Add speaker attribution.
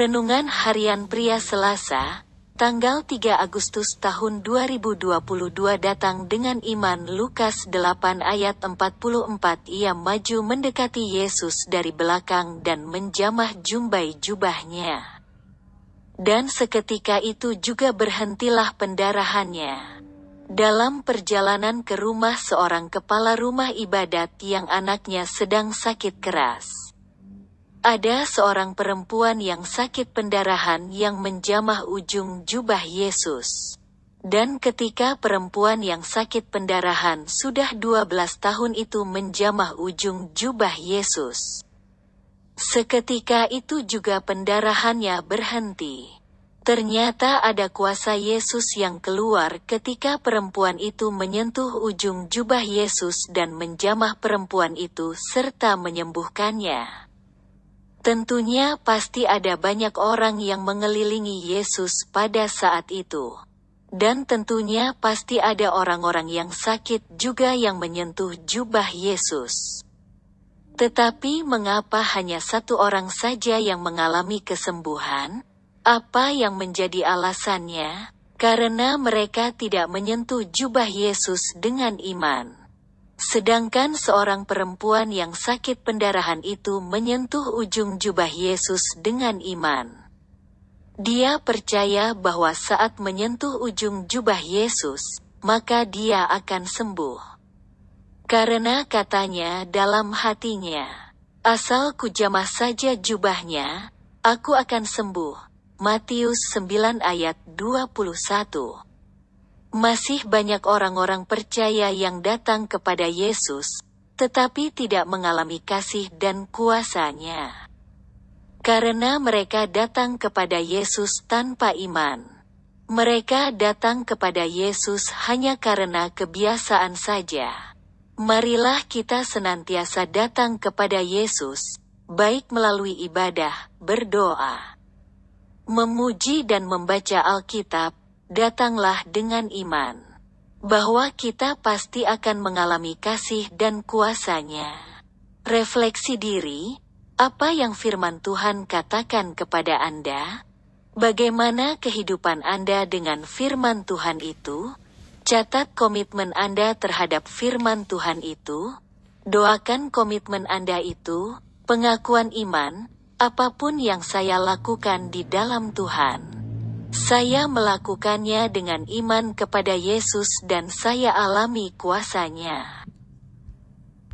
Speaker 1: Renungan Harian Pria Selasa, tanggal 3 Agustus tahun 2022 datang dengan iman Lukas 8 ayat 44 Ia maju mendekati Yesus dari belakang dan menjamah jumbai jubahnya. Dan seketika itu juga berhentilah pendarahannya. Dalam perjalanan ke rumah seorang kepala rumah ibadat yang anaknya sedang sakit keras. Ada seorang perempuan yang sakit pendarahan yang menjamah ujung jubah Yesus. Dan ketika perempuan yang sakit pendarahan sudah 12 tahun itu menjamah ujung jubah Yesus. Seketika itu juga pendarahannya berhenti. Ternyata ada kuasa Yesus yang keluar ketika perempuan itu menyentuh ujung jubah Yesus dan menjamah perempuan itu serta menyembuhkannya. Tentunya pasti ada banyak orang yang mengelilingi Yesus pada saat itu. Dan tentunya pasti ada orang-orang yang sakit juga yang menyentuh jubah Yesus. Tetapi mengapa hanya satu orang saja yang mengalami kesembuhan? Apa yang menjadi alasannya? Karena mereka tidak menyentuh jubah Yesus dengan iman. Sedangkan seorang perempuan yang sakit pendarahan itu menyentuh ujung jubah Yesus dengan iman. Dia percaya bahwa saat menyentuh ujung jubah Yesus, maka dia akan sembuh. Karena katanya dalam hatinya, asal kujamah saja jubahnya, aku akan sembuh. Matius 9 ayat 21 masih banyak orang-orang percaya yang datang kepada Yesus, tetapi tidak mengalami kasih dan kuasanya. Karena mereka datang kepada Yesus tanpa iman. Mereka datang kepada Yesus hanya karena kebiasaan saja. Marilah kita senantiasa datang kepada Yesus, baik melalui ibadah, berdoa, memuji dan membaca Alkitab, datanglah dengan iman. Bahwa kita pasti akan mengalami kasih dan kuasanya. Refleksi diri, apa yang firman Tuhan katakan kepada Anda? Bagaimana kehidupan Anda dengan firman Tuhan itu? Catat komitmen Anda terhadap firman Tuhan itu. Doakan komitmen Anda itu, pengakuan iman, apa pun yang saya lakukan di dalam Tuhan. Saya melakukannya dengan iman kepada Yesus dan saya alami kuasanya.